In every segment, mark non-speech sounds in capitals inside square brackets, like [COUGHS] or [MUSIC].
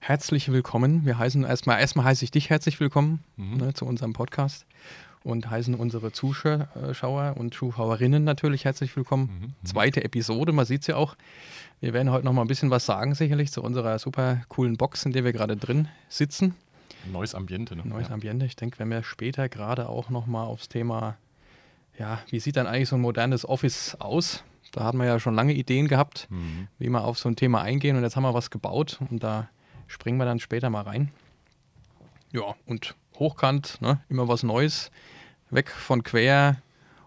herzlich willkommen. Wir heißen erstmal, erstmal heiße ich dich herzlich willkommen Mhm. ne, zu unserem Podcast und heißen unsere Zuschauer und Zuschauerinnen natürlich herzlich willkommen. Mhm. Zweite Episode, man sieht es ja auch. Wir werden heute noch mal ein bisschen was sagen, sicherlich zu unserer super coolen Box, in der wir gerade drin sitzen. Neues Ambiente. Ne? Neues ja. Ambiente. Ich denke, wenn wir später gerade auch noch mal aufs Thema, ja, wie sieht dann eigentlich so ein modernes Office aus? Da hatten wir ja schon lange Ideen gehabt, Mhm. wie wir auf so ein Thema eingehen und jetzt haben wir was gebaut und da springen wir dann später mal rein. Ja, und hochkant, ne? immer was Neues, weg von quer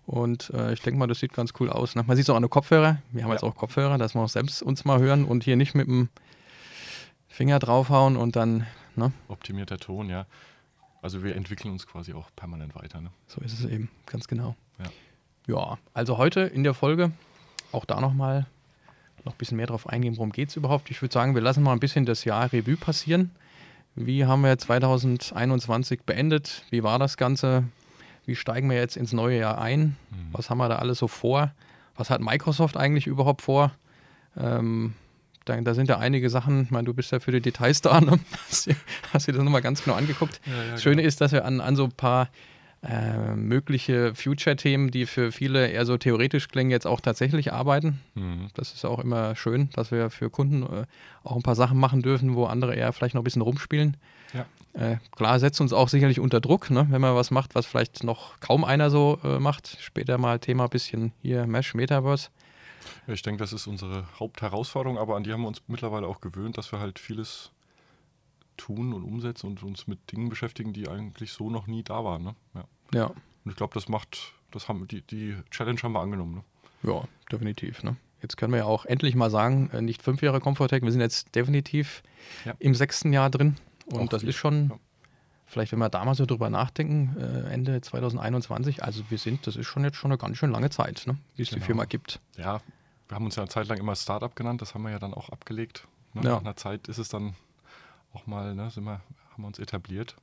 und äh, ich denke mal, das sieht ganz cool aus. Ne? Man sieht es auch an den Kopfhörer. Wir haben Ja. jetzt auch Kopfhörer, dass wir auch selbst uns mal hören und hier nicht mit dem Finger draufhauen und dann, ne? Optimierter Ton, ja. Also wir entwickeln uns quasi auch permanent weiter. Ne? So ist es eben, ganz genau. Ja. Ja, also heute in der Folge auch da nochmal noch ein bisschen mehr drauf eingehen, worum geht es überhaupt. Ich würde sagen, wir lassen mal ein bisschen das Jahr Revue passieren. Wie haben wir 2021 beendet? Wie war das Ganze? Wie steigen wir jetzt ins neue Jahr ein? Mhm. Was haben wir da alles so vor? Was hat Microsoft eigentlich überhaupt vor? Ähm, da, da sind ja einige Sachen, ich meine, du bist ja für die Details da, ne? [LAUGHS] hast dir das nochmal ganz genau angeguckt. Ja, ja, Das Schöne genau. ist, dass wir an, an so ein paar äh, mögliche Future-Themen, die für viele eher so theoretisch klingen, jetzt auch tatsächlich arbeiten. Mhm. Das ist auch immer schön, dass wir für Kunden äh, auch ein paar Sachen machen dürfen, wo andere eher vielleicht noch ein bisschen rumspielen. Ja. Äh, klar, setzt uns auch sicherlich unter Druck, ne? wenn man was macht, was vielleicht noch kaum einer so äh, macht. Später mal Thema bisschen hier Mesh, Metaverse. ich denke, das ist unsere Hauptherausforderung, aber an die haben wir uns mittlerweile auch gewöhnt, dass wir halt vieles tun und umsetzen und uns mit Dingen beschäftigen, die eigentlich so noch nie da waren. Ne? Ja. Ja, Und ich glaube, das macht, das haben die, die Challenge haben wir angenommen. Ne? ja, definitiv. Ne? Jetzt können wir ja auch endlich mal sagen, äh, nicht fünf Jahre Comfortech, wir sind jetzt definitiv Ja. im sechsten Jahr drin. Und Auch das viel. ist schon, Ja. vielleicht wenn wir da mal so drüber nachdenken, äh, Ende 2021, also wir sind, das ist schon jetzt schon eine ganz schön lange Zeit, ne? wie es die Genau. Firma gibt. Ja, wir haben uns ja eine Zeit lang immer Startup genannt, das haben wir ja dann auch abgelegt. Ne? Ja. Nach einer Zeit ist es dann auch mal, ne, sind wir, haben wir uns etabliert.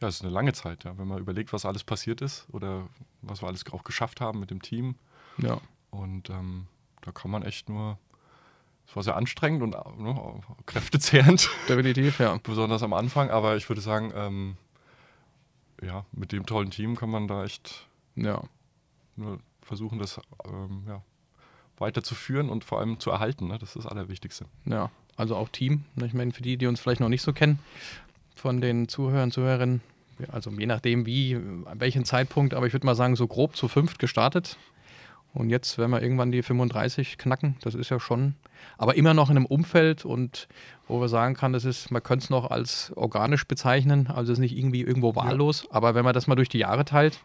Ja, es ist eine lange Zeit, ja, wenn man überlegt, was alles passiert ist oder was wir alles auch geschafft haben mit dem Team. Ja, Und ähm, da kann man echt nur, es war sehr anstrengend und ne, kräftezehrend, definitiv, ja. [LAUGHS] besonders am Anfang, aber ich würde sagen, ähm, ja, mit dem tollen Team kann man da echt Ja, nur versuchen, das ähm, ja, weiterzuführen und vor allem zu erhalten. Ne? Das ist das Allerwichtigste. ja. Also auch Team. ne? Ich meine, für die, die uns vielleicht noch nicht so kennen, von den Zuhörern, Zuhörerinnen, also je nachdem wie, an welchem Zeitpunkt, aber ich würde mal sagen, so grob zu fünft gestartet. Und jetzt werden wir irgendwann die 35 knacken. Das ist ja schon, aber immer noch in einem Umfeld und wo wir sagen kann, das ist, man könnte es noch als organisch bezeichnen, also es ist nicht irgendwie irgendwo wahllos, aber wenn man das mal durch die Jahre teilt,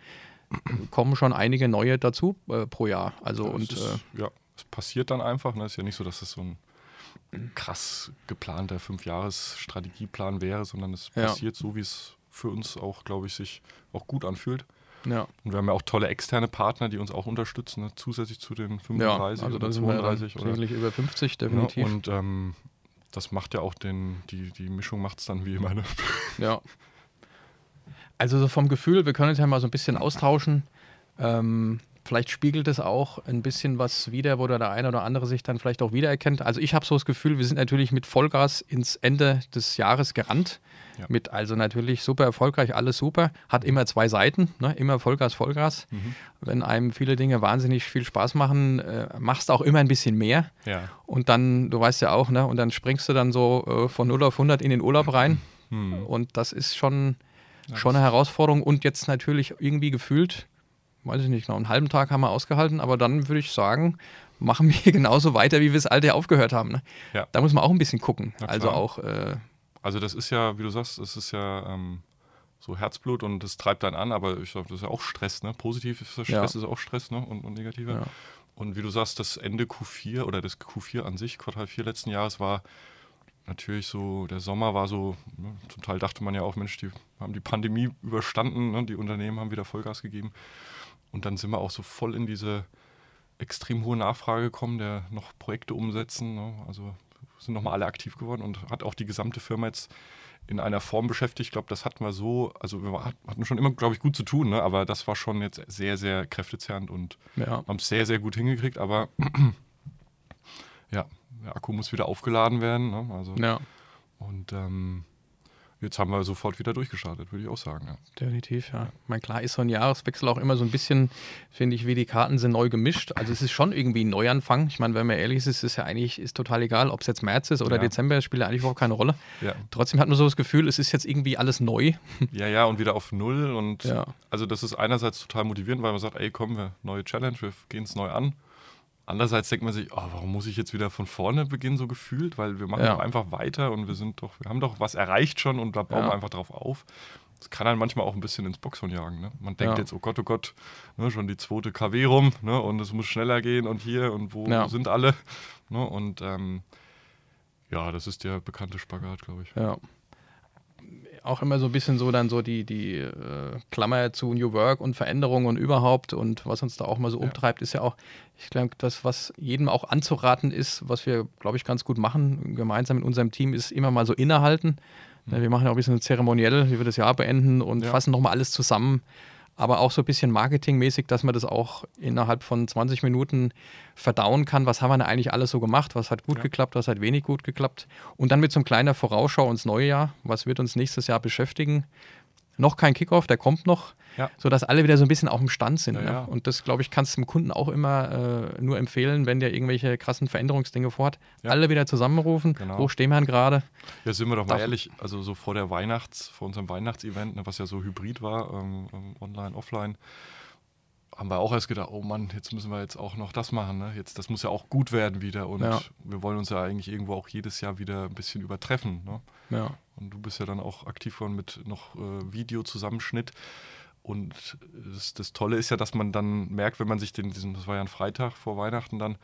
kommen schon einige neue dazu äh, pro Jahr. Also Ja, und es, äh, ist, ja, es passiert dann einfach. Ne? Es ist ja nicht so, dass es so ein krass geplanter Fünfjahres-Strategieplan wäre, sondern es Ja. passiert so, wie es für uns auch, glaube ich, sich auch gut anfühlt. ja, Und wir haben ja auch tolle externe Partner, die uns auch unterstützen, ne? zusätzlich zu den ja, 35 also oder da sind wir dann 32 oder über 50 definitiv. Ja, und ähm, das macht ja auch den, die, die Mischung macht es dann wie immer. Ne? [LAUGHS] Ja. Also so vom Gefühl, wir können uns ja mal so ein bisschen austauschen. Ähm, vielleicht spiegelt es auch ein bisschen was wider, wo der eine oder andere sich dann vielleicht auch wiedererkennt. Also ich habe so das Gefühl, wir sind natürlich mit Vollgas ins Ende des Jahres gerannt. Ja. Mit also natürlich super erfolgreich, alles super. Hat immer zwei Seiten, ne? immer Vollgas, Vollgas. Mhm. Wenn einem viele Dinge wahnsinnig viel Spaß machen, äh, machst du auch immer ein bisschen mehr. Ja. Und dann, du weißt ja auch, ne? Und dann springst du dann so äh, von 0 auf 100 in den Urlaub rein. Hm. Und das ist schon, schon eine Herausforderung. Und jetzt natürlich irgendwie gefühlt, weiß ich nicht, noch einen halben Tag haben wir ausgehalten, aber dann würde ich sagen, machen wir [LAUGHS] genauso weiter, wie wir das alte aufgehört haben. Ne? Ja. Da muss man auch ein bisschen gucken. Also auch, äh, Also das ist ja, wie du sagst, das ist ja ähm, so Herzblut und das treibt einen an, aber ich glaube, das ist ja auch Stress, ne? Positiv ist das Ja. Stress, ist auch Stress, ne? Und, und negativer. Ja. Und wie du sagst, das Ende Q4 oder das Q4 an sich, Quartal 4 letzten Jahres war natürlich so, der Sommer war so, ne? zum Teil dachte man ja auch, Mensch, die haben die Pandemie überstanden, ne? die Unternehmen haben wieder Vollgas gegeben. Und dann sind wir auch so voll in diese extrem hohe Nachfrage gekommen, der noch Projekte umsetzen. Ne? Also sind nochmal alle aktiv geworden und hat auch die gesamte Firma jetzt in einer Form beschäftigt. Ich glaube, das hatten wir so, also wir hatten schon immer, glaube ich, gut zu tun, ne? aber das war schon jetzt sehr, sehr kräftezehrend und ja. haben es sehr, sehr gut hingekriegt. Aber [CLEARS THROAT] ja, der Akku muss wieder aufgeladen werden. Ne? Also, ja. Und ähm, jetzt haben wir sofort wieder durchgestartet, würde ich auch sagen. Ja. Definitiv, ja. Ich meine, klar ist so ein Jahreswechsel auch immer so ein bisschen, finde ich, wie die Karten sind neu gemischt. Also es ist schon irgendwie ein Neuanfang. Ich meine, wenn man ehrlich ist, ist es ja eigentlich ist total egal, ob es jetzt März ist oder Ja. Dezember, spielt ja eigentlich überhaupt keine Rolle. Ja. Trotzdem hat man so das Gefühl, es ist jetzt irgendwie alles neu. ja, ja, und wieder auf Null. Und also das ist einerseits total motivierend, weil man sagt, ey, komm, wir neue Challenge, wir gehen es neu an. Andererseits denkt man sich, oh, warum muss ich jetzt wieder von vorne beginnen, so gefühlt? Weil wir machen Ja. doch einfach weiter und wir sind doch, wir haben doch was erreicht schon und da bauen Ja. wir einfach drauf auf. Das kann einen manchmal auch ein bisschen ins Boxhorn jagen. Ne? Man denkt Ja. jetzt, oh Gott, oh Gott, ne, schon die zweite KW rum ne, und es muss schneller gehen und hier und wo sind alle. Ne? Und ähm, ja, das ist der bekannte Spagat, glaube ich. Ja. Auch immer so ein bisschen so dann so die, die äh, Klammer zu New Work und Veränderung und überhaupt und was uns da auch mal so Ja. umtreibt, ist ja auch, ich glaube, das, was jedem auch anzuraten ist, was wir, glaube ich, ganz gut machen, gemeinsam in unserem Team, ist immer mal so innehalten. Ne, Wir machen ja auch ein bisschen zeremoniell, wie wir das Jahr beenden und Ja. fassen nochmal alles zusammen. Aber auch so ein bisschen marketingmäßig, dass man das auch innerhalb von 20 Minuten verdauen kann. Was haben wir denn eigentlich alles so gemacht? Was hat gut Ja. geklappt? Was hat wenig gut geklappt? Und dann mit so einem kleiner Vorausschau ins neue Jahr. Was wird uns nächstes Jahr beschäftigen? Noch kein Kickoff, der kommt noch, Ja. sodass alle wieder so ein bisschen auf dem Stand sind. Ja, ne? ja. Und das, glaube ich, kannst du dem Kunden auch immer äh, nur empfehlen, wenn der irgendwelche krassen Veränderungsdinge vorhat. Ja. Alle wieder zusammenrufen. Genau. Wo stehen wir denn gerade? Ja, sind wir doch mal Darf- ehrlich, also so vor der Weihnachts-, vor unserem Weihnachtsevent, ne, was ja so hybrid war, ähm, ähm, online, offline, haben wir auch erst gedacht, oh Mann, jetzt müssen wir jetzt auch noch das machen. Ne? Jetzt, das muss ja auch gut werden wieder und Ja. wir wollen uns ja eigentlich irgendwo auch jedes Jahr wieder ein bisschen übertreffen. Ne? Ja. Und du bist ja dann auch aktiv geworden mit noch äh, Videozusammenschnitt. Und das, das Tolle ist ja, dass man dann merkt, wenn man sich den, diesen, das war ja ein Freitag vor Weihnachten dann,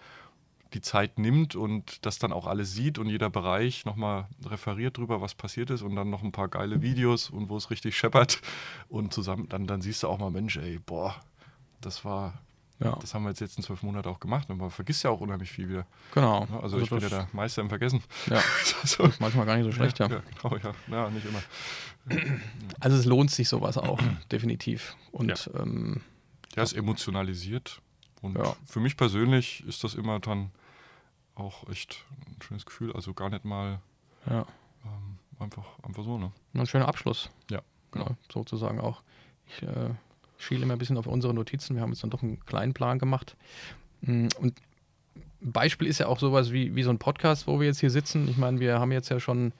die Zeit nimmt und das dann auch alles sieht und jeder Bereich nochmal referiert drüber, was passiert ist und dann noch ein paar geile Videos und wo es richtig scheppert. Und zusammen, dann, dann siehst du auch mal, Mensch, ey, boah, das war, Ja. das haben wir jetzt letzten zwölf Monate auch gemacht und man vergisst ja auch unheimlich viel wieder. Genau. Ne? Also, ich bin ja der Meister im Vergessen. ja, [LAUGHS] so, ist manchmal gar nicht so schlecht, ja. ja, genau, ja. Ja, nicht immer. Also es lohnt sich sowas auch, [CLEARS THROAT] definitiv. Und ähm, Ja, es emotionalisiert. Und Ja. für mich persönlich ist das immer dann auch echt ein schönes Gefühl. Also gar nicht mal ja, ähm, einfach, einfach so, ne? ein schöner Abschluss. Ja, Genau, sozusagen auch. Ich äh, schiele immer ein bisschen auf unsere Notizen. Wir haben jetzt dann doch einen kleinen Plan gemacht. Mm, Und ein Beispiel ist ja auch sowas wie, wie so ein Podcast, wo wir jetzt hier sitzen. Ich meine, wir haben jetzt ja schon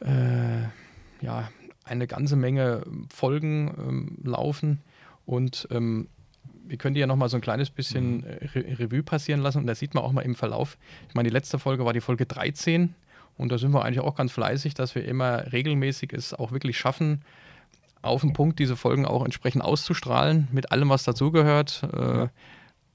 äh, ja, eine ganze Menge Folgen ähm, laufen und ähm, wir können die ja nochmal so ein kleines bisschen äh, Re Revue passieren lassen und da sieht man auch mal im Verlauf. Ich meine, die letzte Folge war die Folge 13 und da sind wir eigentlich auch ganz fleißig, dass wir immer regelmäßig es auch wirklich schaffen, auf den Punkt diese Folgen auch entsprechend auszustrahlen, mit allem, was dazugehört. Äh,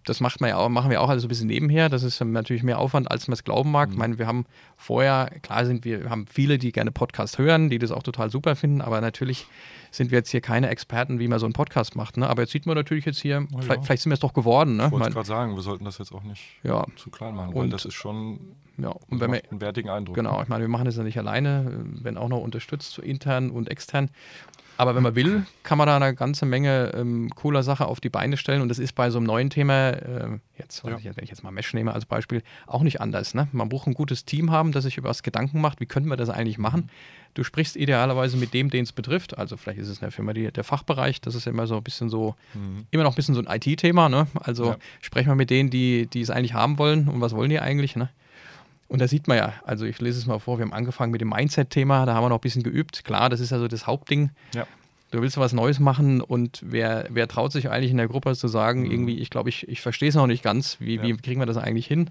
das macht man ja auch, machen wir auch also ein bisschen nebenher. Das ist natürlich mehr Aufwand, als man es glauben mag. Ich meine, wir haben vorher, klar sind wir, wir haben viele, die gerne Podcast hören, die das auch total super finden, aber natürlich sind wir jetzt hier keine Experten, wie man so einen Podcast macht. Ne? Aber jetzt sieht man natürlich jetzt hier, ja. vielleicht, vielleicht sind wir es doch geworden. Ne? Ich wollte gerade sagen, wir sollten das jetzt auch nicht ja, zu klein machen, weil Und- das ist schon ja. Und wenn wir, einen wertigen Eindruck. Genau, ich meine, wir machen das ja nicht alleine, wenn auch noch unterstützt, so intern und extern. Aber wenn man will, kann man da eine ganze Menge ähm, cooler Sache auf die Beine stellen. Und das ist bei so einem neuen Thema, äh, jetzt, Ja. ich, wenn ich jetzt mal Mesh nehme als Beispiel, auch nicht anders. Ne? Man braucht ein gutes Team haben, das sich über das Gedanken macht, wie können wir das eigentlich machen. Du sprichst idealerweise mit dem, den es betrifft. Also vielleicht ist es in der Firma die, der Fachbereich, das ist immer so ein bisschen so, Mhm. immer noch ein bisschen so ein IT-Thema. Ne? Also Ja. sprechen wir mit denen, die, die es eigentlich haben wollen und was wollen die eigentlich. Ne? Und da sieht man ja, also ich lese es mal vor, wir haben angefangen mit dem Mindset-Thema, da haben wir noch ein bisschen geübt. Klar, das ist ja so das Hauptding. Ja. Du willst was Neues machen und wer, wer traut sich eigentlich in der Gruppe zu sagen, Mhm. irgendwie, ich glaube, ich, ich verstehe es noch nicht ganz, wie, wie Ja. kriegen wir das eigentlich hin?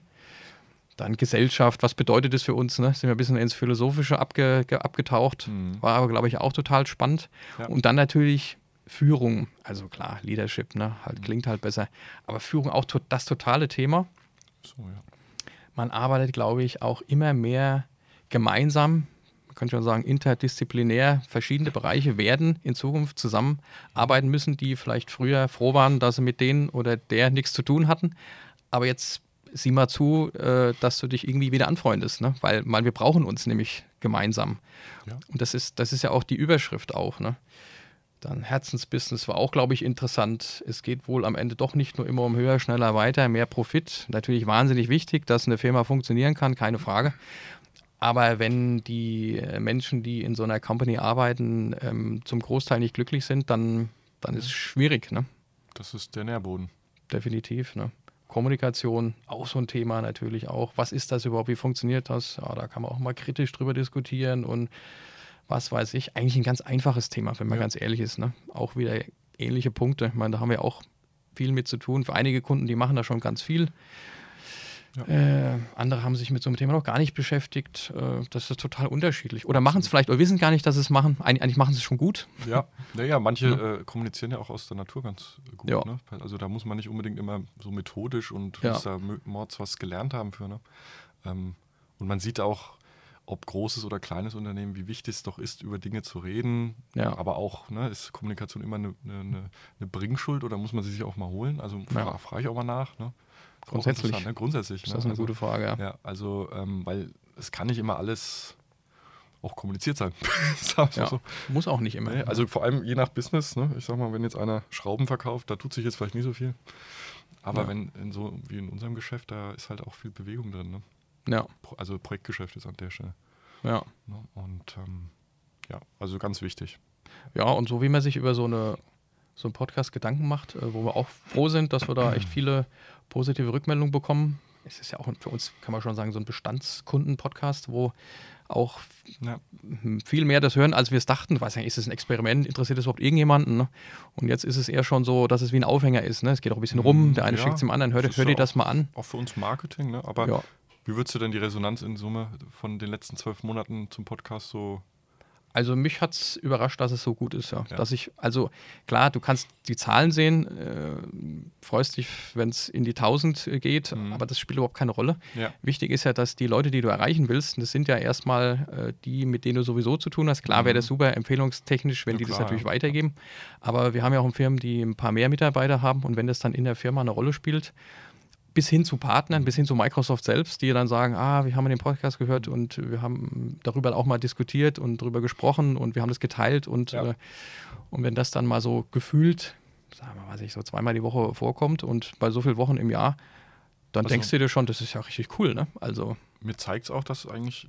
Dann Gesellschaft, was bedeutet das für uns? Ne? Sind wir ein bisschen ins Philosophische abge, ge- abgetaucht, Mhm. war aber, glaube ich, auch total spannend. Ja. Und dann natürlich Führung, also klar, Leadership, ne? halt, Mhm. klingt halt besser, aber Führung auch to das totale Thema So, ja. Man arbeitet, glaube ich, auch immer mehr gemeinsam, man kann schon sagen, interdisziplinär. Verschiedene Bereiche werden in Zukunft zusammenarbeiten müssen, die vielleicht früher froh waren, dass sie mit denen oder der nichts zu tun hatten. Aber jetzt sieh mal zu, äh, dass du dich irgendwie wieder anfreundest, ne? weil, weil wir brauchen uns nämlich gemeinsam. Ja. Und das ist, das ist ja auch die Überschrift auch. Ne? Dann Herzensbusiness war auch, glaube ich, interessant. Es geht wohl am Ende doch nicht nur immer um höher, schneller, weiter, mehr Profit. Natürlich wahnsinnig wichtig, dass eine Firma funktionieren kann, keine Frage. Aber wenn die äh, Menschen, die in so einer Company arbeiten, ähm, zum Großteil nicht glücklich sind, dann, dann ist es schwierig. Ne? Das ist der Nährboden. Definitiv. Ne? Kommunikation, auch so ein Thema natürlich auch. Was ist das überhaupt? Wie funktioniert das? Ja, da kann man auch mal kritisch drüber diskutieren und was weiß ich. Eigentlich ein ganz einfaches Thema, wenn man Ja. ganz ehrlich ist. Ne? Auch wieder ähnliche Punkte. Ich meine, da haben wir auch viel mit zu tun. Für einige Kunden, die machen da schon ganz viel. Ja. Äh, andere haben sich mit so einem Thema noch gar nicht beschäftigt. Äh, das ist total unterschiedlich. Oder machen es vielleicht oder wissen gar nicht, dass sie es machen. Eig eigentlich machen sie es schon gut. Ja, naja, manche Ja. äh, kommunizieren ja auch aus der Natur ganz gut. Ja. Ne? Also da muss man nicht unbedingt immer so methodisch und Ja. muss da Mords was gelernt haben für. Ne? Ähm, und man sieht auch, ob großes oder kleines Unternehmen, wie wichtig es doch ist, über Dinge zu reden. Ja. Aber auch, ne, ist Kommunikation immer eine, eine, eine- Bringschuld oder muss man sie sich auch mal holen? Also Ja. fra frage ich auch mal nach. Ne? Ist Grundsätzlich. Ne? Grundsätzlich. Ist ne? das eine also, gute Frage? Ja. Ja, also, ähm, weil es kann nicht immer alles auch kommuniziert sein. [LAUGHS] Ja. so. Muss auch nicht immer. Nee, also vor allem je nach Business, ne? ich sag mal, wenn jetzt einer Schrauben verkauft, da tut sich jetzt vielleicht nicht so viel. Aber Ja. wenn in so wie in unserem Geschäft, da ist halt auch viel Bewegung drin. Ne? Ja, Also Projektgeschäft ist an der Stelle. ja. Ne? Und ähm, ja, also ganz wichtig. Ja, und so wie man sich über so, eine, so einen Podcast Gedanken macht, äh, wo wir auch froh sind, dass wir da echt [CLEARS THROAT] viele positive Rückmeldungen bekommen. Es ist ja auch für uns, kann man schon sagen, so ein Bestandskunden-Podcast, wo auch Ja. viel mehr das hören, als wir es dachten. Ich weiß nicht, ist es ein Experiment? Interessiert es überhaupt irgendjemanden? Ne? Und jetzt ist es eher schon so, dass es wie ein Aufhänger ist. Ne? Es geht auch ein bisschen rum. Der eine Ja, schickt es dem anderen. Hör, das ist hör dir ja das mal an. Auch für uns Marketing, ne? aber Ja. Wie würdest du denn die Resonanz in Summe von den letzten zwölf Monaten zum Podcast so Also mich hat es überrascht, dass es so gut ist, ja. Ja. Dass ich, also klar, du kannst die Zahlen sehen, äh, freust dich, wenn es in die 1000 geht, Mhm. aber das spielt überhaupt keine Rolle. Ja. Wichtig ist ja, dass die Leute, die du erreichen willst, das sind ja erstmal äh, die, mit denen du sowieso zu tun hast. Klar wäre das super empfehlungstechnisch, wenn Mhm. Ja, die das klar, natürlich ja. weitergeben. Aber wir haben ja auch Firmen, die ein paar mehr Mitarbeiter haben und wenn das dann in der Firma eine Rolle spielt, bis hin zu Partnern, bis hin zu Microsoft selbst, die dann sagen, ah, wir haben den Podcast gehört und wir haben darüber auch mal diskutiert und darüber gesprochen und wir haben das geteilt und, Ja. äh, und wenn das dann mal so gefühlt, sagen wir mal, weiß ich, so zweimal die Woche vorkommt und bei so vielen Wochen im Jahr, dann Also- denkst du dir schon, das ist ja richtig cool, ne? Also, mir zeigt es auch, dass eigentlich,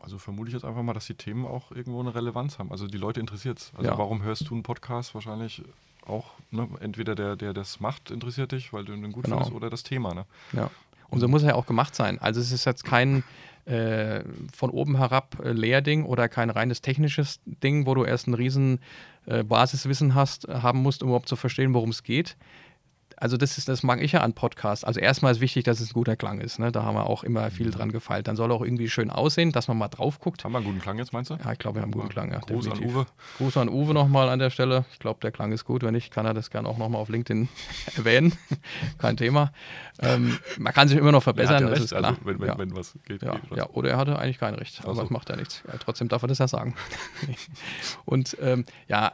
also vermute ich jetzt einfach mal, dass die Themen auch irgendwo eine Relevanz haben. Also die Leute interessiert es. Also Ja. warum hörst du einen Podcast? Wahrscheinlich auch, ne? entweder der, der das macht, interessiert dich, weil du ihn gut Genau. findest, oder das Thema. Ne? ja. Und so muss er ja auch gemacht sein. Also es ist jetzt kein äh, von oben herab äh, Lehrding oder kein reines technisches Ding, wo du erst ein riesen äh, Basiswissen hast, haben musst, um überhaupt zu verstehen, worum es geht. Also das ist, das mag ich ja an Podcasts. Also erstmal ist wichtig, dass es ein guter Klang ist. Ne? Da haben wir auch immer viel dran gefeilt. Dann soll er auch irgendwie schön aussehen, dass man mal drauf guckt. Haben wir einen guten Klang jetzt, meinst du? Ja, ich glaube, wir haben einen guten Klang. Ja, Gruß an definitiv. Uwe. Gruß an Uwe nochmal an der Stelle. Ich glaube, der Klang ist gut. Wenn nicht, kann er das gerne auch nochmal auf LinkedIn [LAUGHS] erwähnen. [LAUGHS] Kein Thema. Ähm, man kann sich immer noch Er verbessern, ja das ist klar. also wenn, wenn, ja. wenn was geht. Ja, geht was. ja, oder er hatte eigentlich kein Recht, aber Ach so. das macht ja nichts. Ja, trotzdem darf er das ja sagen. [LAUGHS] und ähm, ja,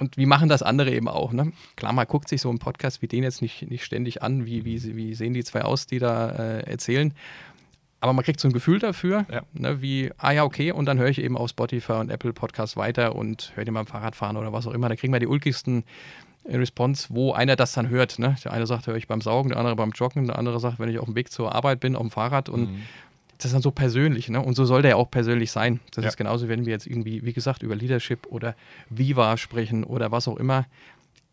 und wie machen das andere eben auch? Ne? Klar, man guckt sich so einen Podcast wie den jetzt nicht, nicht ständig an, wie, wie, wie sehen die zwei aus, die da äh, erzählen. Aber man kriegt so ein Gefühl dafür, Ja. ne, wie, ah ja, okay, und dann höre ich eben auf Spotify und Apple Podcasts weiter und höre den beim Fahrradfahren oder was auch immer. Da kriegen wir die ulkigsten äh, Response, wo einer das dann hört. Ne? Der eine sagt, höre ich beim Saugen, der andere beim Joggen, der andere sagt, wenn ich auf dem Weg zur Arbeit bin, auf dem Fahrrad und Mhm. Das ist dann so persönlich, ne? Und so soll der ja auch persönlich sein. Das Ja. ist genauso, wenn wir jetzt irgendwie, wie gesagt, über Leadership oder Viva sprechen oder was auch immer.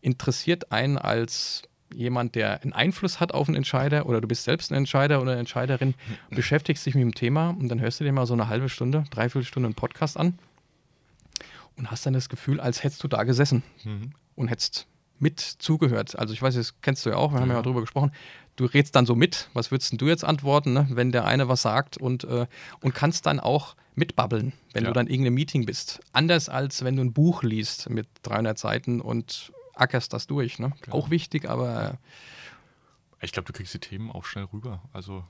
Interessiert einen als jemand, der einen Einfluss hat auf einen Entscheider oder du bist selbst ein Entscheider oder eine Entscheiderin, [LAUGHS] beschäftigst dich mit dem Thema und dann hörst du dir mal so eine halbe Stunde, dreiviertel Stunde einen Podcast an und hast dann das Gefühl, als hättest du da gesessen Mhm. und hättest mit zugehört. Also ich weiß, das kennst du ja auch, wir haben ja Ja. mal drüber gesprochen. Du redst dann so mit, was würdest denn du jetzt antworten, ne? wenn der eine was sagt und, äh, und kannst dann auch mitbabbeln, wenn Ja. du dann irgendeinem Meeting bist. Anders als wenn du ein Buch liest mit 300 Seiten und ackerst das durch. Ne? Genau. Auch wichtig, aber Ich glaube, du kriegst die Themen auch schnell rüber. Also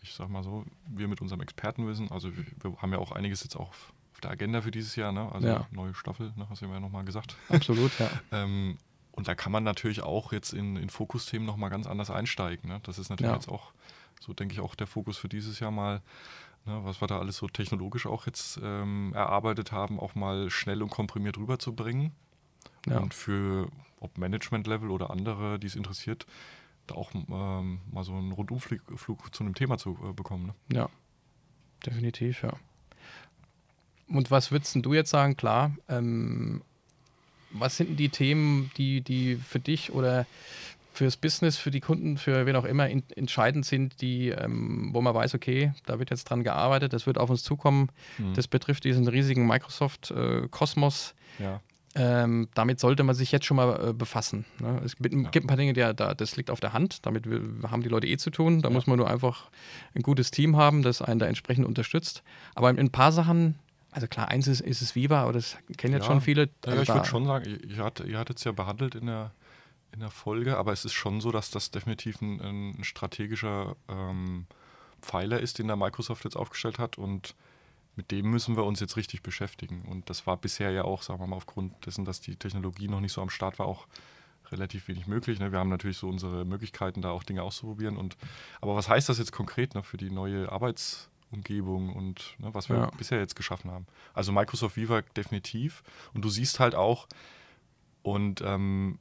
ich sag mal so, wir mit unserem Expertenwissen, also wir, wir haben ja auch einiges jetzt auch auf auf der Agenda für dieses Jahr, ne? also Ja. neue Staffel, ne? hast du ja nochmal gesagt. absolut, ja. [LAUGHS] Ähm, und da kann man natürlich auch jetzt in, in Fokusthemen nochmal ganz anders einsteigen. Ne? Das ist natürlich Ja. jetzt auch, so denke ich, auch der Fokus für dieses Jahr mal, ne? was wir da alles so technologisch auch jetzt ähm, erarbeitet haben, auch mal schnell und komprimiert rüberzubringen. ja. Und für ob Management-Level oder andere, die es interessiert, da auch ähm, mal so einen Rundumflug Flug zu einem Thema zu äh, bekommen. Ne? Ja. definitiv, ja. Und was würdest du jetzt sagen? Klar, ähm, was sind die Themen, die, die für dich oder fürs Business, für die Kunden, für wen auch immer in, entscheidend sind, die, ähm, wo man weiß, okay, da wird jetzt dran gearbeitet, das wird auf uns zukommen. Mhm. Das betrifft diesen riesigen Microsoft-Kosmos. Äh, ja. Ähm, damit sollte man sich jetzt schon mal äh, befassen. Ne? Es gibt, ja. gibt, ein paar Dinge, die, da, das liegt auf der Hand. Damit wir, haben die Leute eh zu tun. Da ja. muss man nur einfach ein gutes Team haben, das einen da entsprechend unterstützt. Aber in ein paar Sachen, also klar, eins ist, ist es Viva, aber das kennen jetzt schon viele. Ja, ich würde schon sagen, ihr, ihr hattet es ja behandelt in der, in der Folge, aber es ist schon so, dass das definitiv ein, ein strategischer ähm, Pfeiler ist, den da Microsoft jetzt aufgestellt hat und mit dem müssen wir uns jetzt richtig beschäftigen. Und das war bisher ja auch, sagen wir mal, aufgrund dessen, dass die Technologie noch nicht so am Start war, auch relativ wenig möglich. Ne? Wir haben natürlich so unsere Möglichkeiten, da auch Dinge auszuprobieren. Und, aber was heißt das jetzt konkret ne, für die neue Arbeitsumgebung und ne, was wir ja. bisher jetzt geschaffen haben? Also Microsoft Viva definitiv. Und du siehst halt auch, und ähm,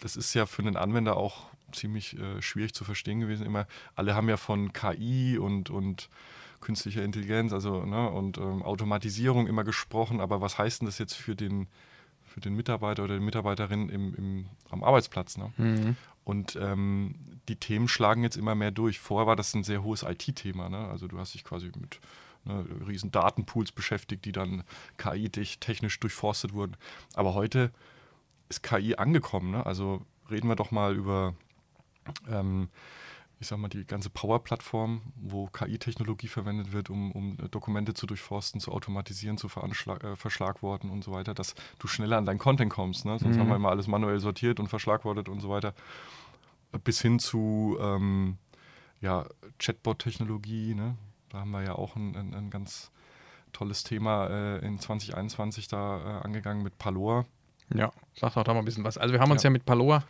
das ist ja für einen Anwender auch ziemlich äh, schwierig zu verstehen gewesen. Immer, alle haben ja von KI und, und künstlicher Intelligenz also, ne, und ähm, Automatisierung immer gesprochen, aber was heißt denn das jetzt für den, für den Mitarbeiter oder die Mitarbeiterin im, im, am Arbeitsplatz? Ne? Mhm. Und ähm, die Themen schlagen jetzt immer mehr durch. Vorher war das ein sehr hohes IT-Thema. Ne? Also du hast dich quasi mit ne, riesen Datenpools beschäftigt, die dann KI-technisch durchforstet wurden. Aber heute ist KI angekommen. Ne? Also reden wir doch mal über ähm, ich sag mal, die ganze Power-Plattform, wo KI-Technologie verwendet wird, um, um, Dokumente zu durchforsten, zu automatisieren, zu äh, verschlagworten und so weiter, dass du schneller an dein Content kommst. Ne? Sonst mhm. haben wir immer alles manuell sortiert und verschlagwortet und so weiter. Bis hin zu ähm, ja, Chatbot-Technologie. Ne? Da haben wir ja auch ein, ein, ein ganz tolles Thema äh, in 2021 da äh, angegangen mit Palor. Ja, sag doch da mal ein bisschen was. Also wir haben uns ja, ja mit Palor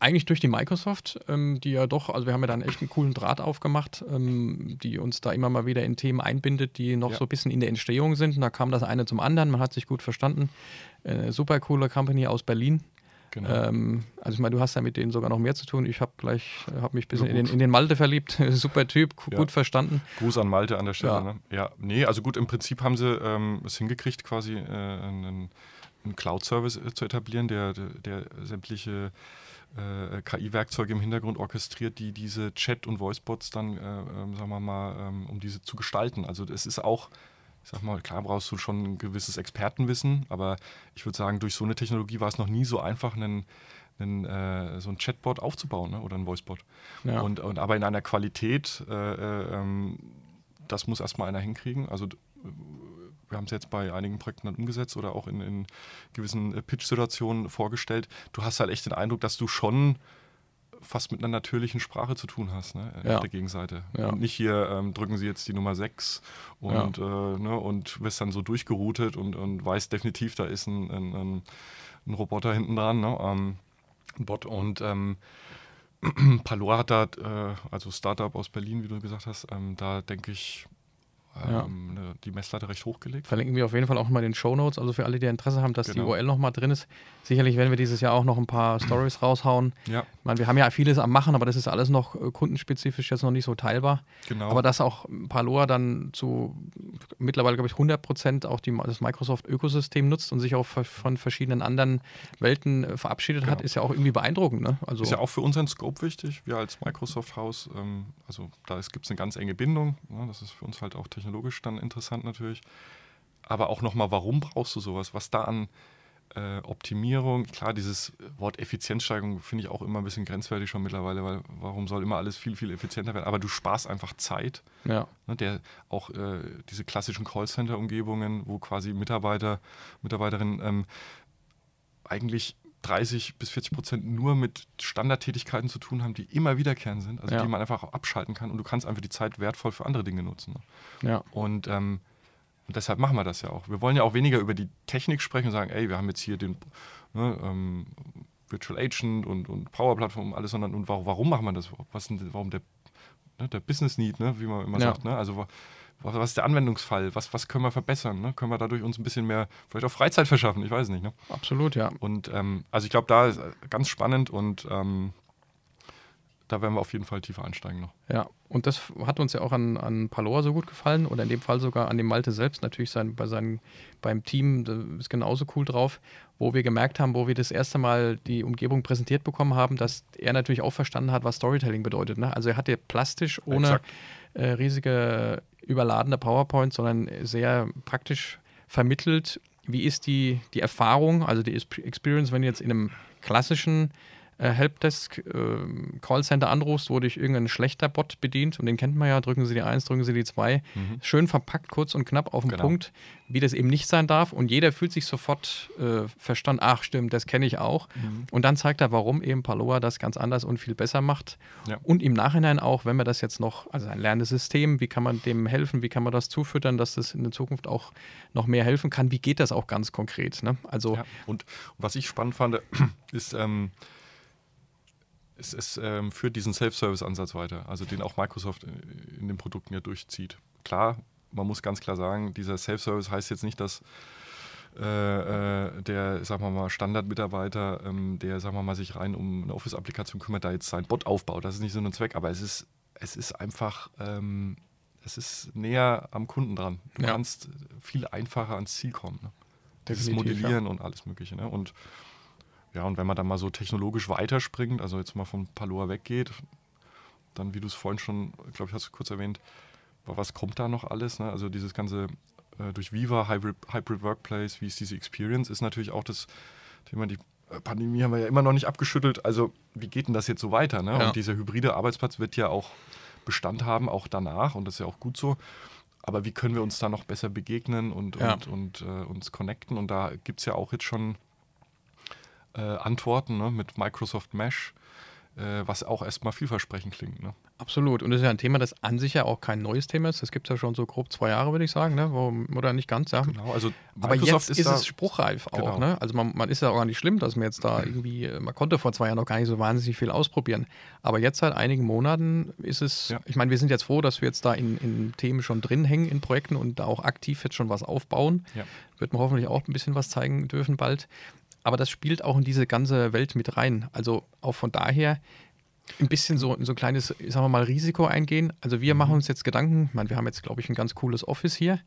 eigentlich durch die Microsoft, ähm, die ja doch, also wir haben ja dann echt einen coolen Draht aufgemacht, ähm, die uns da immer mal wieder in Themen einbindet, die noch ja. so ein bisschen in der Entstehung sind. Und da kam das eine zum anderen, man hat sich gut verstanden. Äh, super coole Company aus Berlin. Genau. Ähm, also ich meine, du hast ja mit denen sogar noch mehr zu tun. Ich habe gleich, habe mich ein bisschen in den, in den, Malte verliebt. [LAUGHS] Super Typ, gut ja. verstanden. Gruß an Malte an der Stelle. Ja, ne? ja nee, also gut, im Prinzip haben sie ähm, es hingekriegt, quasi äh, einen, einen Cloud-Service äh, zu etablieren, der, der, der sämtliche äh, KI-Werkzeuge im Hintergrund orchestriert, die diese Chat- und Voicebots dann, äh, äh, sagen wir mal, ähm, um diese zu gestalten. Also es ist auch, ich sag mal, klar brauchst du schon ein gewisses Expertenwissen, aber ich würde sagen, durch so eine Technologie war es noch nie so einfach, einen, einen, äh, so ein Chatbot aufzubauen ne? oder ein Voicebot. Ja. Und, und aber in einer Qualität, äh, äh, ähm, das muss erstmal einer hinkriegen. Also wir haben es jetzt bei einigen Projekten dann umgesetzt oder auch in, in gewissen äh, Pitch-Situationen vorgestellt. Du hast halt echt den Eindruck, dass du schon fast mit einer natürlichen Sprache zu tun hast, ne, ja. auf der Gegenseite. Ja. Und nicht hier ähm, drücken sie jetzt die Nummer 6 und, ja. äh, ne, und wirst dann so durchgeroutet und, und weißt definitiv, da ist ein, ein, ein Roboter hinten dran, ne, ähm, ein Bot. Und ähm, [CLEARS THROAT] Palor hat da, äh, also Startup aus Berlin, wie du gesagt hast, ähm, da denke ich, ja. ähm, ne, die Messlatte recht hochgelegt. Verlinken wir auf jeden Fall auch mal den Show Notes, also für alle, die Interesse haben, dass genau. die URL nochmal drin ist. Sicherlich werden wir dieses Jahr auch noch ein paar Stories raushauen. Ja. Meine, wir haben ja vieles am Machen, aber das ist alles noch äh, kundenspezifisch jetzt noch nicht so teilbar. Genau. Aber dass auch Paloa dann zu mittlerweile, glaube ich, 100 Prozent auch die, das Microsoft-Ökosystem nutzt und sich auch von verschiedenen anderen Welten äh, verabschiedet genau. hat, ist ja auch irgendwie beeindruckend. Ne? Also ist ja auch für unseren Scope wichtig. Wir als Microsoft-Haus, ähm, also da gibt es eine ganz enge Bindung. Ne? Das ist für uns halt auch technologisch technologisch dann interessant natürlich. Aber auch nochmal, warum brauchst du sowas? Was da an äh, Optimierung, klar, dieses Wort Effizienzsteigerung finde ich auch immer ein bisschen grenzwertig schon mittlerweile, weil warum soll immer alles viel, viel effizienter werden? Aber du sparst einfach Zeit. Ja. Ne, der, auch äh, diese klassischen Callcenter-Umgebungen, wo quasi Mitarbeiter, Mitarbeiterinnen ähm, eigentlich 30 bis 40 Prozent nur mit Standardtätigkeiten zu tun haben, die immer wiederkehrend sind, also ja. die man einfach auch abschalten kann und du kannst einfach die Zeit wertvoll für andere Dinge nutzen. Ne? Ja. Und, ähm, und, deshalb machen wir das ja auch. Wir wollen ja auch weniger über die Technik sprechen und sagen, ey, wir haben jetzt hier den ne, ähm, Virtual Agent und, und Power Plattform und alles, sondern und warum, warum machen wir das? Was denn, warum der, ne, der Business Need, ne, wie man immer ja. sagt, ne? also was ist der Anwendungsfall? Was, was können wir verbessern? Ne? Können wir dadurch uns ein bisschen mehr, vielleicht auch Freizeit verschaffen? Ich weiß nicht. Ne? Absolut, ja. Und ähm, also ich glaube, da ist äh, ganz spannend und ähm, da werden wir auf jeden Fall tiefer einsteigen noch. Ja, und das hat uns ja auch an, an Palora so gut gefallen oder in dem Fall sogar an dem Malte selbst. Natürlich sein, bei seinem, beim Team ist genauso cool drauf, wo wir gemerkt haben, wo wir das erste Mal die Umgebung präsentiert bekommen haben, dass er natürlich auch verstanden hat, was Storytelling bedeutet. Ne? Also er hatte plastisch ohne äh, riesige überladene PowerPoint, sondern sehr praktisch vermittelt, wie ist die, die Erfahrung, also die Experience, wenn du jetzt in einem klassischen äh, Helpdesk äh, Callcenter anrufst, wo dich irgendein schlechter Bot bedient und den kennt man ja, drücken Sie die 1, drücken Sie die 2. Mhm. Schön verpackt, kurz und knapp auf den genau. Punkt, wie das eben nicht sein darf und jeder fühlt sich sofort äh, verstanden, ach stimmt, das kenne ich auch. Mhm. Und dann zeigt er, warum eben Paloa das ganz anders und viel besser macht. Ja. Und im Nachhinein auch, wenn man das jetzt noch, also ein lernendes System, wie kann man dem helfen, wie kann man das zufüttern, dass das in der Zukunft auch noch mehr helfen kann, wie geht das auch ganz konkret. Ne? Also ja. und was ich spannend fand, [CLEARS THROAT] ist, ähm, es, es ähm, führt diesen Self-Service-Ansatz weiter, also den auch Microsoft in den Produkten ja durchzieht. Klar, man muss ganz klar sagen, dieser Self-Service heißt jetzt nicht, dass äh, äh, der, sagen wir mal, Standardmitarbeiter, ähm, der, sagen wir mal, sich rein um eine Office-Applikation kümmert, da jetzt sein Bot aufbaut. Das ist nicht so ein Zweck, aber es ist, es ist einfach, ähm, es ist näher am Kunden dran. Du ja. kannst viel einfacher ans Ziel kommen. Ne? Dieses Modellieren ja. und alles Mögliche. Ne? Und ja, und wenn man dann mal so technologisch weiterspringt, also jetzt mal von Paloa weggeht, dann, wie du es vorhin schon, glaube ich, hast du kurz erwähnt, was kommt da noch alles? Ne? Also dieses ganze äh, durch Viva, Hybrid, Hybrid Workplace, wie ist diese Experience, ist natürlich auch das Thema, die äh, Pandemie haben wir ja immer noch nicht abgeschüttelt. Also wie geht denn das jetzt so weiter? Ne? Ja. Und dieser hybride Arbeitsplatz wird ja auch Bestand haben, auch danach und das ist ja auch gut so. Aber wie können wir uns da noch besser begegnen und, ja. und, und äh, uns connecten? Und da gibt es ja auch jetzt schon äh, Antworten ne, mit Microsoft Mesh, äh, was auch erstmal vielversprechend klingt. Ne? Absolut. Und das ist ja ein Thema, das an sich ja auch kein neues Thema ist. Das gibt es ja schon so grob zwei Jahre, würde ich sagen, ne? Wo, oder nicht ganz, ja. Genau, also Aber jetzt ist, ist es spruchreif auch. Genau. Ne? Also man, man, ist ja auch gar nicht schlimm, dass man jetzt da irgendwie, man konnte vor zwei Jahren noch gar nicht so wahnsinnig viel ausprobieren. Aber jetzt seit einigen Monaten ist es, ja. ich meine, wir sind jetzt froh, dass wir jetzt da in, in, Themen schon drin hängen, in Projekten und da auch aktiv jetzt schon was aufbauen. Ja. Wird man hoffentlich auch ein bisschen was zeigen dürfen bald aber das spielt auch in diese ganze Welt mit rein. Also auch von daher ein bisschen so, so ein kleines, sagen wir mal, Risiko eingehen. Also wir mhm. machen uns jetzt Gedanken, ich meine, wir haben jetzt, glaube ich, ein ganz cooles Office hier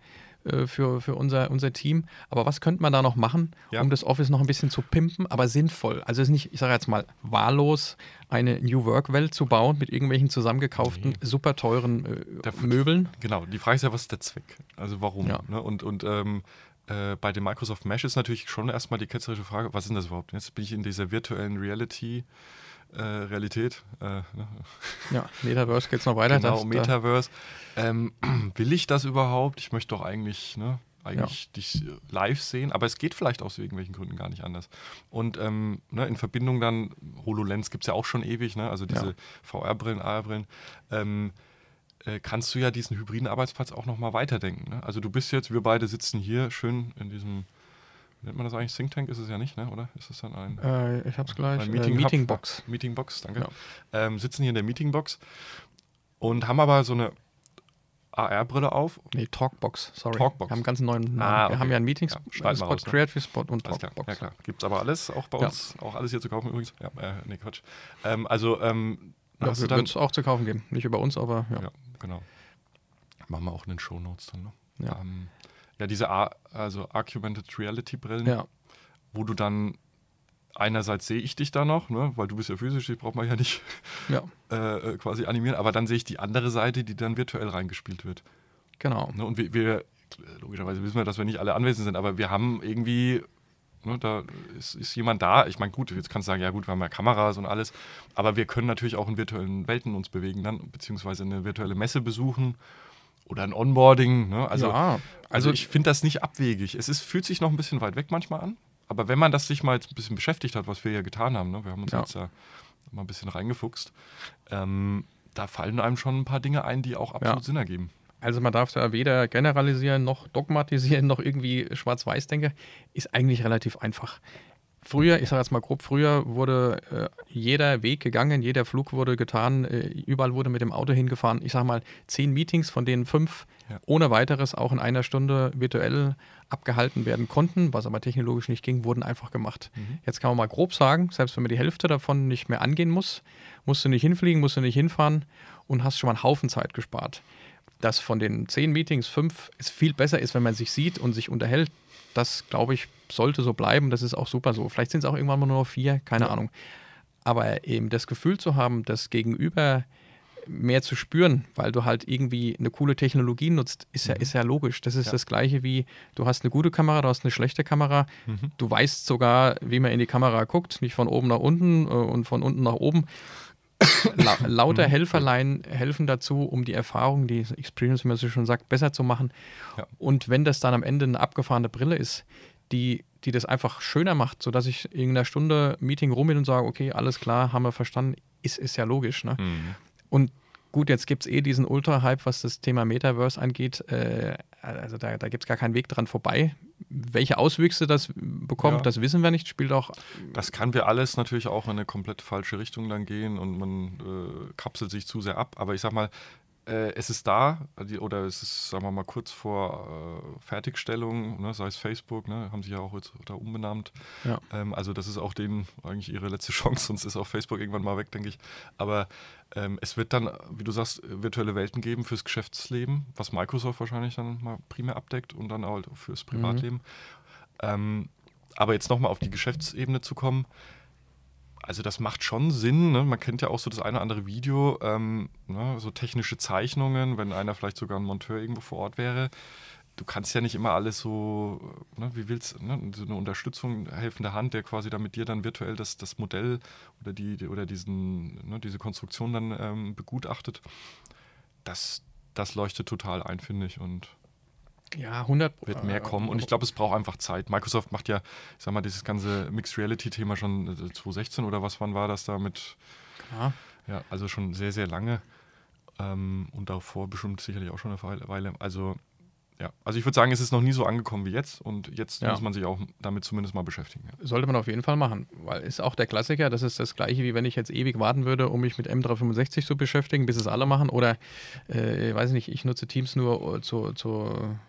äh, für, für unser, unser Team. Aber was könnte man da noch machen, ja. um das Office noch ein bisschen zu pimpen, aber sinnvoll? Also es ist nicht, ich sage jetzt mal, wahllos eine New Work-Welt zu bauen mit irgendwelchen zusammengekauften, nee. super teuren äh, Möbeln. Genau, die Frage ist ja, was ist der Zweck? Also warum? Ja. Ne? Und, und ähm, äh, bei dem Microsoft Mesh ist natürlich schon erstmal die ketzerische Frage, was ist denn das überhaupt? Jetzt bin ich in dieser virtuellen Reality. Äh, Realität. Äh, ne? Ja, Metaverse geht es noch weiter. Genau, Metaverse. Ähm, [CLEARS THROAT] will ich das überhaupt? Ich möchte doch eigentlich, ne, eigentlich ja. dich live sehen, aber es geht vielleicht aus irgendwelchen Gründen gar nicht anders. Und ähm, ne, in Verbindung dann, HoloLens gibt es ja auch schon ewig, ne? also diese ja. VR-Brillen, AR-Brillen. Ähm, äh, kannst du ja diesen hybriden Arbeitsplatz auch nochmal weiterdenken. Ne? Also du bist jetzt, wir beide sitzen hier schön in diesem, wie nennt man das eigentlich? Think Tank ist es ja nicht, ne? oder? Ist es dann ein? Äh, ich hab's gleich. Meeting äh, Meetingbox. Meetingbox, danke. Ja. Ähm, sitzen hier in der Meetingbox und haben aber so eine AR-Brille auf. Nee, Talkbox, sorry. Talkbox. Wir haben einen ganz neuen Namen. Ah, okay. Wir haben ja einen Meetings-Spot, ja, raus, ne? Creative Spot und Talkbox. Ja, klar. Gibt es aber alles, auch bei uns, ja. auch alles hier zu kaufen übrigens. Ja, äh, nee, Quatsch. Ähm, also, ähm, ja, wird es auch zu kaufen geben. Nicht über uns, aber ja. ja genau. Machen wir auch in den Show Notes dann. Ne? Ja. Ähm, ja, diese Ar also Argumented Reality Brillen, ja. wo du dann einerseits sehe ich dich da noch, ne, weil du bist ja physisch, ich brauche man ja nicht ja. [LAUGHS] Äh, äh, quasi animieren, aber dann sehe ich die andere Seite, die dann virtuell reingespielt wird. Genau. Ne, und wir, wir, logischerweise wissen wir, dass wir nicht alle anwesend sind, aber wir haben irgendwie Ne, da ist, ist, jemand da. Ich meine, gut, jetzt kannst du sagen, ja gut, wir haben ja Kameras und alles, aber wir können natürlich auch in virtuellen Welten uns bewegen dann, beziehungsweise eine virtuelle Messe besuchen oder ein Onboarding. Ne? Also, ja, also, also ich finde das nicht abwegig. Es ist, fühlt sich noch ein bisschen weit weg manchmal an, aber wenn man das sich mal jetzt ein bisschen beschäftigt hat, was wir ja getan haben, ne? wir haben uns ja. jetzt ja mal ein bisschen reingefuchst, ähm, da fallen einem schon ein paar Dinge ein, die auch absolut ja. Sinn ergeben. Also man darf da weder generalisieren noch dogmatisieren noch irgendwie schwarz-weiß denken. Ist eigentlich relativ einfach. früher, ich sage jetzt mal grob, früher wurde äh, jeder Weg gegangen, jeder Flug wurde getan, äh, überall wurde mit dem Auto hingefahren. Ich sage mal zehn Meetings, von denen fünf ja. ohne weiteres auch in einer Stunde virtuell abgehalten werden konnten, was aber technologisch nicht ging, wurden einfach gemacht. Mhm. Jetzt kann man mal grob sagen, selbst wenn man die Hälfte davon nicht mehr angehen muss, musst du nicht hinfliegen, musst du nicht hinfahren und hast schon mal einen Haufen Zeit gespart. Dass von den zehn Meetings fünf es viel besser ist, wenn man sich sieht und sich unterhält, das glaube ich sollte so bleiben. Das ist auch super so. Vielleicht sind es auch irgendwann mal nur noch vier, keine ja. Ahnung. Aber eben das Gefühl zu haben, das Gegenüber mehr zu spüren, weil du halt irgendwie eine coole Technologie nutzt, ist ja, mhm. ist ja logisch. Das ist ja. das Gleiche wie, du hast eine gute Kamera, du hast eine schlechte Kamera. Mhm. Du weißt sogar, wie man in die Kamera guckt, nicht von oben nach unten äh, und von unten nach oben. [COUGHS] La lauter mhm. Helferlein helfen dazu, um die Erfahrung, die Experience, wie man so schon sagt, besser zu machen. Ja. Und wenn das dann am Ende eine abgefahrene Brille ist, die, die das einfach schöner macht, sodass ich in einer Stunde Meeting rum bin und sage, okay, alles klar, haben wir verstanden, ist, ist ja logisch. Ne? Mhm. Und gut, jetzt gibt es eh diesen Ultra-Hype, was das Thema Metaverse angeht. Äh, also da, da gibt es gar keinen Weg dran vorbei. Welche Auswüchse das bekommt, ja. das wissen wir nicht. Spielt auch. Das kann wir alles natürlich auch in eine komplett falsche Richtung dann gehen und man äh, kapselt sich zu sehr ab. Aber ich sag mal, äh, es ist da oder es ist, sagen wir mal, kurz vor äh, Fertigstellung, ne, sei es Facebook, ne, haben sie ja auch jetzt da umbenannt. Ja. Ähm, also das ist auch denen eigentlich ihre letzte [LAUGHS] Chance, sonst ist auch Facebook irgendwann mal weg, denke ich. Aber ähm, es wird dann, wie du sagst, virtuelle Welten geben fürs Geschäftsleben, was Microsoft wahrscheinlich dann mal primär abdeckt und dann auch fürs Privatleben. Mhm. Ähm, aber jetzt nochmal auf die Geschäftsebene zu kommen, also das macht schon Sinn. Ne? Man kennt ja auch so das eine oder andere Video, ähm, ne? so technische Zeichnungen, wenn einer vielleicht sogar ein Monteur irgendwo vor Ort wäre. Du kannst ja nicht immer alles so, ne? wie willst ne? so eine Unterstützung, helfende Hand, der quasi dann mit dir dann virtuell das, das Modell oder, die, oder diesen, ne? diese Konstruktion dann ähm, begutachtet. Das, das leuchtet total ein, finde ich. Und ja, 100 wird mehr kommen. Und ich glaube, es braucht einfach Zeit. Microsoft macht ja, ich sag mal, dieses ganze Mixed Reality-Thema schon 2016 äh, oder was, wann war das da mit? Klar. Ja, also schon sehr, sehr lange. Ähm, und davor bestimmt sicherlich auch schon eine Weile. Also, ja, also ich würde sagen, es ist noch nie so angekommen wie jetzt und jetzt ja. muss man sich auch damit zumindest mal beschäftigen. Sollte man auf jeden Fall machen, weil ist auch der Klassiker, das ist das gleiche, wie wenn ich jetzt ewig warten würde, um mich mit M365 zu beschäftigen, bis es alle machen oder, äh, weiß nicht, ich nutze Teams nur zu, zu ähm,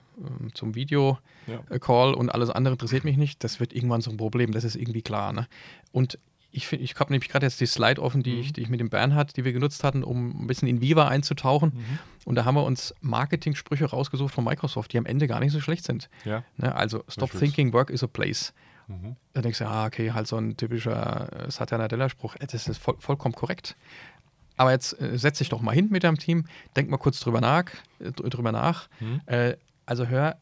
zum Video-Call ja. und alles andere interessiert mich nicht, das wird irgendwann so ein Problem, das ist irgendwie klar. Ne? Und ich, ich habe nämlich gerade jetzt die Slide offen, die, mhm. ich, die ich mit dem Bernhard, die wir genutzt hatten, um ein bisschen in Viva einzutauchen. Mhm. Und da haben wir uns Marketing-Sprüche rausgesucht von Microsoft, die am Ende gar nicht so schlecht sind. Ja. Ne? Also, stop thinking, work is a place. Mhm. Da denkst du, ah, okay, halt so ein typischer äh, Satya Nadella-Spruch. Äh, das ist voll, vollkommen korrekt. Aber jetzt äh, setz dich doch mal hin mit deinem Team, denk mal kurz drüber nach. Äh, drüber nach. Mhm. Äh, also hör,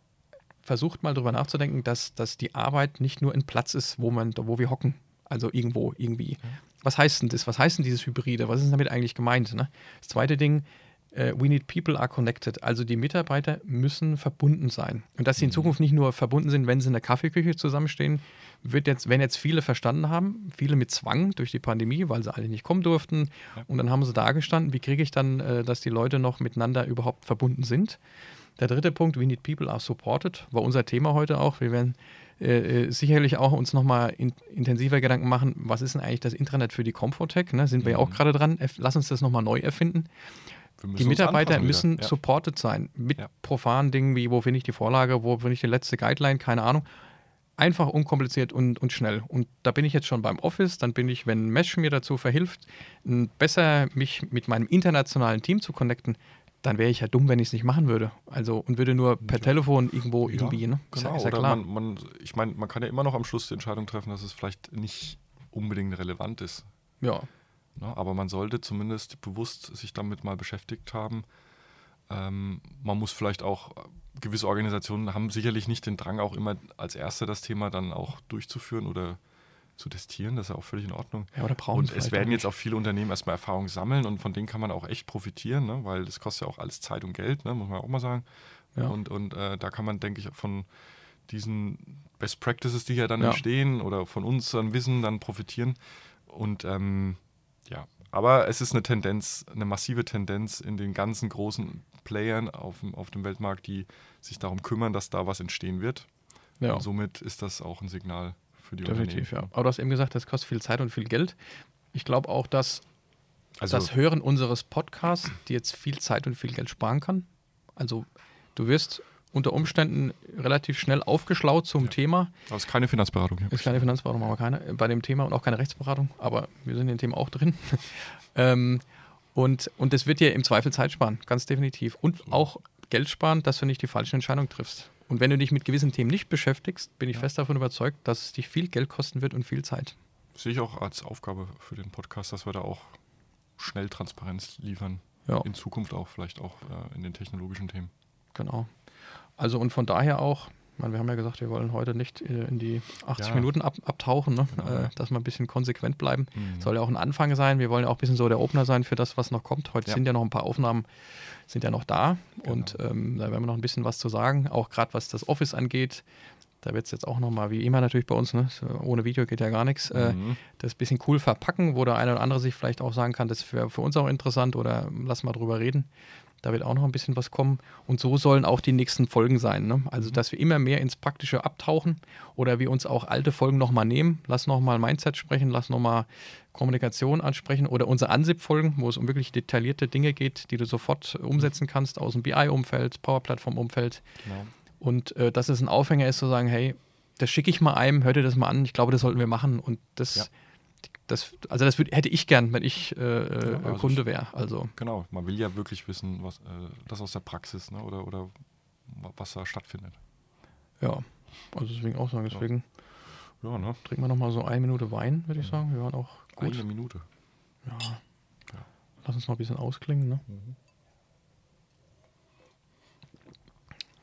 versucht mal drüber nachzudenken, dass, dass die Arbeit nicht nur ein Platz ist, wo, man, wo wir hocken. Also irgendwo, irgendwie. Was heißt denn das? Was heißt denn dieses Hybride? Was ist damit eigentlich gemeint? Ne? Das zweite Ding, uh, we need people are connected. Also die Mitarbeiter müssen verbunden sein. Und dass sie in mhm. Zukunft nicht nur verbunden sind, wenn sie in der Kaffeeküche zusammenstehen, wird jetzt, wenn jetzt viele verstanden haben, viele mit Zwang durch die Pandemie, weil sie alle nicht kommen durften. Und dann haben sie da gestanden, wie kriege ich dann, äh, dass die Leute noch miteinander überhaupt verbunden sind? Der dritte Punkt, we need people are supported, war unser Thema heute auch. Wir werden äh, äh sicherlich auch uns nochmal in, intensiver Gedanken machen, was ist denn eigentlich das Internet für die Comfortech? Ne? Sind wir ja auch mhm. gerade dran. Lass uns das nochmal neu erfinden. Die Mitarbeiter müssen ja. supported sein mit ja. profanen Dingen wie, wo finde ich die Vorlage, wo finde ich die letzte Guideline, keine Ahnung. Einfach unkompliziert und, und schnell. Und da bin ich jetzt schon beim Office, dann bin ich, wenn Mesh mir dazu verhilft, besser mich mit meinem internationalen Team zu connecten, dann wäre ich ja dumm, wenn ich es nicht machen würde. Also und würde nur per ja. Telefon irgendwo ja, irgendwie, ne? Genau, ist ja, ist oder man, man, ich meine, man kann ja immer noch am Schluss die Entscheidung treffen, dass es vielleicht nicht unbedingt relevant ist. Ja. Na, aber man sollte zumindest bewusst sich damit mal beschäftigt haben. Ähm, man muss vielleicht auch, gewisse Organisationen haben sicherlich nicht den Drang, auch immer als Erste das Thema dann auch durchzuführen oder zu testieren. Das ist ja auch völlig in Ordnung. Ja, oder brauchen und es werden jetzt auch viele Unternehmen erstmal Erfahrung sammeln und von denen kann man auch echt profitieren, ne? weil das kostet ja auch alles Zeit und Geld, ne? muss man auch mal sagen. Ja. Und, und äh, da kann man, denke ich, von diesen Best Practices, die ja dann ja. entstehen oder von unserem Wissen dann profitieren. Und ähm, ja, aber es ist eine Tendenz, eine massive Tendenz in den ganzen großen Playern auf, auf dem Weltmarkt, die sich darum kümmern, dass da was entstehen wird. Ja. Und somit ist das auch ein Signal für die Definitiv, ja. Aber du hast eben gesagt, das kostet viel Zeit und viel Geld. Ich glaube auch, dass Also, das Hören unseres Podcasts dir jetzt viel Zeit und viel Geld sparen kann. Also du wirst unter Umständen relativ schnell aufgeschlaut zum Thema. das ist keine Finanzberatung hier. Ist keine Finanzberatung, wir keine bei dem Thema und auch keine Rechtsberatung, aber wir sind in dem Thema auch drin. [LAUGHS] ähm, und, und das wird dir im Zweifel Zeit sparen, ganz definitiv. Und auch Geld sparen, dass du nicht die falschen Entscheidungen triffst. Und wenn du dich mit gewissen Themen nicht beschäftigst, bin ich fest davon überzeugt, dass es dich viel Geld kosten wird und viel Zeit. Sehe ich auch als Aufgabe für den Podcast, dass wir da auch schnell Transparenz liefern. Ja. In Zukunft auch, vielleicht auch äh, in den technologischen Themen. Genau. Also und von daher auch, meine, wir haben ja gesagt, wir wollen heute nicht äh, in die 80 Ja. Minuten ab, abtauchen, ne? Genau, äh, dass wir ein bisschen konsequent bleiben. Mhm. Soll ja auch ein Anfang sein. Wir wollen ja auch ein bisschen so der Opener sein für das, was noch kommt. Heute Ja. sind ja noch ein paar Aufnahmen, sind ja noch da. Genau. Und ähm, da werden wir noch ein bisschen was zu sagen. Auch gerade was das Office angeht. Da wird es jetzt auch nochmal, wie immer natürlich bei uns, ne? ohne Video geht ja gar nichts, äh, Mhm. das ein bisschen cool verpacken, wo der eine oder andere sich vielleicht auch sagen kann, das wäre für uns auch interessant oder lass mal drüber reden. Da wird auch noch ein bisschen was kommen. Und so sollen auch die nächsten Folgen sein. Ne? Also, dass wir immer mehr ins Praktische abtauchen oder wir uns auch alte Folgen nochmal nehmen. Lass nochmal Mindset sprechen, lass nochmal Kommunikation ansprechen oder unsere ANSIP-Folgen, wo es um wirklich detaillierte Dinge geht, die du sofort umsetzen kannst aus dem BI-Umfeld, Power-Plattform-Umfeld. Genau. Und äh, dass es ein Aufhänger ist, zu sagen, hey, das schicke ich mal einem, hör dir das mal an, ich glaube, das sollten wir machen. Und das, Ja. Das also das würd, hätte ich gern, wenn ich äh, äh, Ja, also Kunde wäre. Also Genau, man will ja wirklich wissen, was äh, das aus der Praxis ne, oder, oder wa- was da stattfindet. ja, also deswegen auch sagen, deswegen Ja, ne? trinken wir nochmal so eine Minute Wein, würde ich sagen. Wir waren auch gut. Eine Minute. Ja. Ja. Lass uns mal ein bisschen ausklingen, ne? Mhm.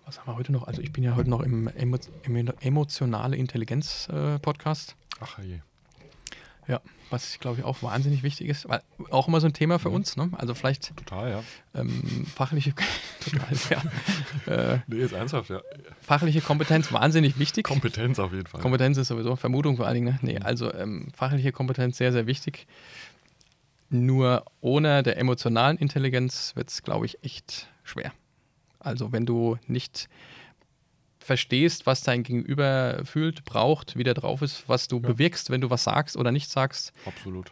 Was haben wir heute noch? Also ich bin ja heute noch im, Emo emotionale Intelligenz äh, Podcast. Ach je. Ja, was glaube ich auch wahnsinnig wichtig ist, weil auch immer so ein Thema für Mhm. uns, ne? Also vielleicht Total, ja. ähm, fachliche, [LAUGHS] total, ja, äh, Nee, ist ernsthaft, ja. fachliche Kompetenz wahnsinnig wichtig. Kompetenz auf jeden Fall. Kompetenz ist sowieso Vermutung vor allen Dingen. Ne? Nee, also ähm, fachliche Kompetenz sehr, sehr wichtig. Nur ohne der emotionalen Intelligenz wird es, glaube ich, echt schwer. Also wenn du nicht verstehst, was dein Gegenüber fühlt, braucht, wie der drauf ist, was du Ja. bewirkst, wenn du was sagst oder nicht sagst. Absolut.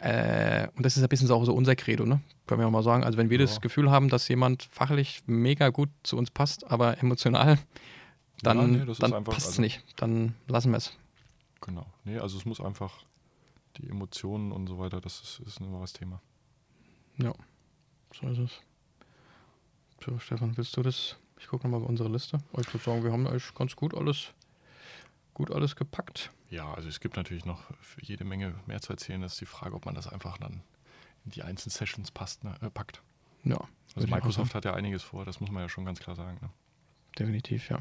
Äh, und das ist ein bisschen auch so unser Credo, ne? Können wir auch mal sagen. Also wenn wir das Ja. Gefühl haben, dass jemand fachlich mega gut zu uns passt, aber emotional, dann, Ja, nee, das dann passt es also- nicht. Dann lassen wir es. Genau. Nee, also es muss einfach die Emotionen und so weiter, das ist, ist ein wahres Thema. Ja, so ist es. So, Stefan, willst du das? Ich gucke nochmal bei unserer Liste. Ich würde sagen, wir haben eigentlich ganz gut alles, gut alles gepackt. Ja, also es gibt natürlich noch jede Menge mehr zu erzählen. Das ist die Frage, ob man das einfach dann in die einzelnen Sessions passt, ne, äh, packt. Ja, Also Microsoft hat ja einiges vor, das muss man ja schon ganz klar sagen. Ne? definitiv, ja.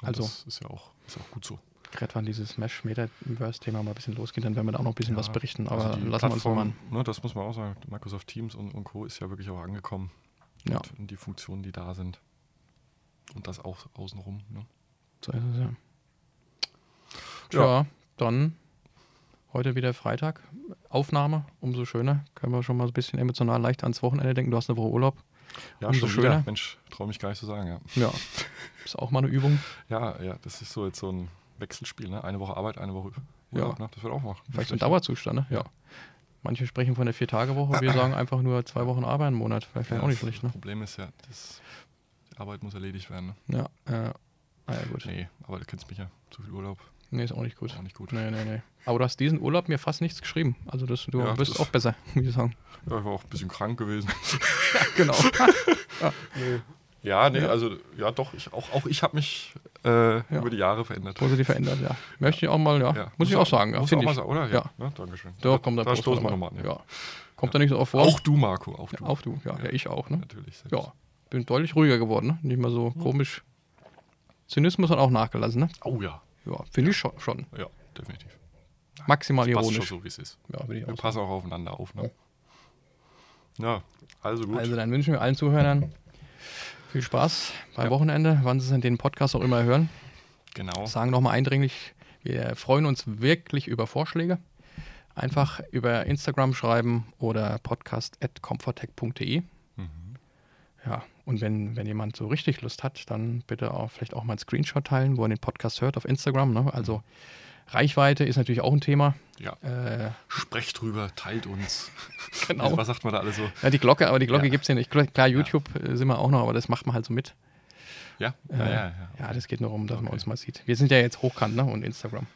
Und Also- das ist ja auch, ist auch gut so. Gerade wann dieses Mesh Metaverse Thema mal ein bisschen losgeht, dann werden wir da auch noch ein bisschen Ja, was berichten. also Aber die lassen wir uns mal an. ne, das muss man auch sagen, Microsoft Teams und, und Co. ist ja wirklich auch angekommen. Ja. Und die Funktionen, die da sind. Und das auch außenrum. Ne? So ist es ja. Ja. Ja, dann heute wieder Freitag. Aufnahme, umso schöner. Können wir schon mal ein bisschen emotional leicht ans Wochenende denken. Du hast eine Woche Urlaub. Ja, Umso schöner. wieder. Mensch, traue mich gar nicht zu sagen. Ja. Ja, ist auch mal eine Übung. ja, ja, das ist so jetzt so ein Wechselspiel. Ne? Eine Woche Arbeit, eine Woche Ja. Urlaub. Ne? Das wird auch mal. Vielleicht ein Dauerzustand, ne? Ja. Manche sprechen von der Vier-Tage-Woche, wir sagen einfach nur zwei Wochen arbeiten im Monat. Vielleicht Ja, auch nicht das schlecht, ne? Problem ist ja, das, Arbeit muss erledigt werden. Ne? Ja, äh, ah ja, gut. Nee, aber du kennst mich ja. Zu viel Urlaub, Nee, ist auch nicht gut. auch nicht gut. Nee, nee, nee. Aber du hast diesen Urlaub mir fast nichts geschrieben. Also das, du Ja, bist das- auch besser, [LAUGHS] muss ich sagen. Ja, ich war auch ein bisschen krank gewesen. [LAUGHS] Genau. [LAUGHS] Ja, nee, Ja. also ja doch, ich, auch, auch ich habe mich äh, Ja. über die Jahre verändert. Positiv verändert, ja. Möchte ich auch mal, ja. Ja. Muss ich auch sagen. Ja, Muss finde auch mal ich. sagen, oder? Ja. Ne? Dankeschön. Doch, kommt da Prost stoßen wir nochmal. an. Ja. Ja. Kommt da nicht so oft vor? Auch du, Marco, auch du. Ja, auch du, ja. ja. ich auch, ne? Natürlich. selbst. Ja. Bin deutlich ruhiger geworden, ne? Nicht mehr so komisch. Zynismus hat auch nachgelassen, ne? Oh ja, Ja, finde ich schon, schon. ja, definitiv. Maximal Passt ironisch. schon so, wie es ist. Ja, würde ich Wir auch passen auch aufeinander auf. Ne? Ja, also gut. Also dann wünschen wir allen Zuhörern viel Spaß beim Ja. Wochenende, wann sie den Podcast auch immer hören. genau. Sagen nochmal eindringlich, wir freuen uns wirklich über Vorschläge. Einfach über Instagram schreiben oder podcast.comfortech.de. Mhm. Ja, und wenn, wenn jemand so richtig Lust hat, dann bitte auch vielleicht auch mal einen Screenshot teilen, wo er den Podcast hört auf Instagram. Ne? Also Reichweite ist natürlich auch ein Thema. Ja. Äh, Sprecht drüber, teilt uns. [LAUGHS] Genau. Was sagt man da alle so? ja, die Glocke, aber die Glocke Ja. gibt es ja nicht. Klar, YouTube äh, sind wir auch noch, aber das macht man halt so mit. Ja, Äh, ja, ja. Ja, ja, das geht nur darum, dass man Okay. uns mal sieht. Wir sind ja jetzt hochkant ne? und Instagram.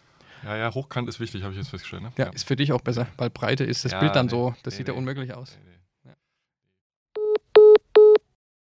ja, ja hochkant ist wichtig, habe ich jetzt festgestellt. Ne? Ja, ist für dich auch besser, weil Breite ist das Ja, Bild dann nee, so, das nee, sieht ja nee. unmöglich aus.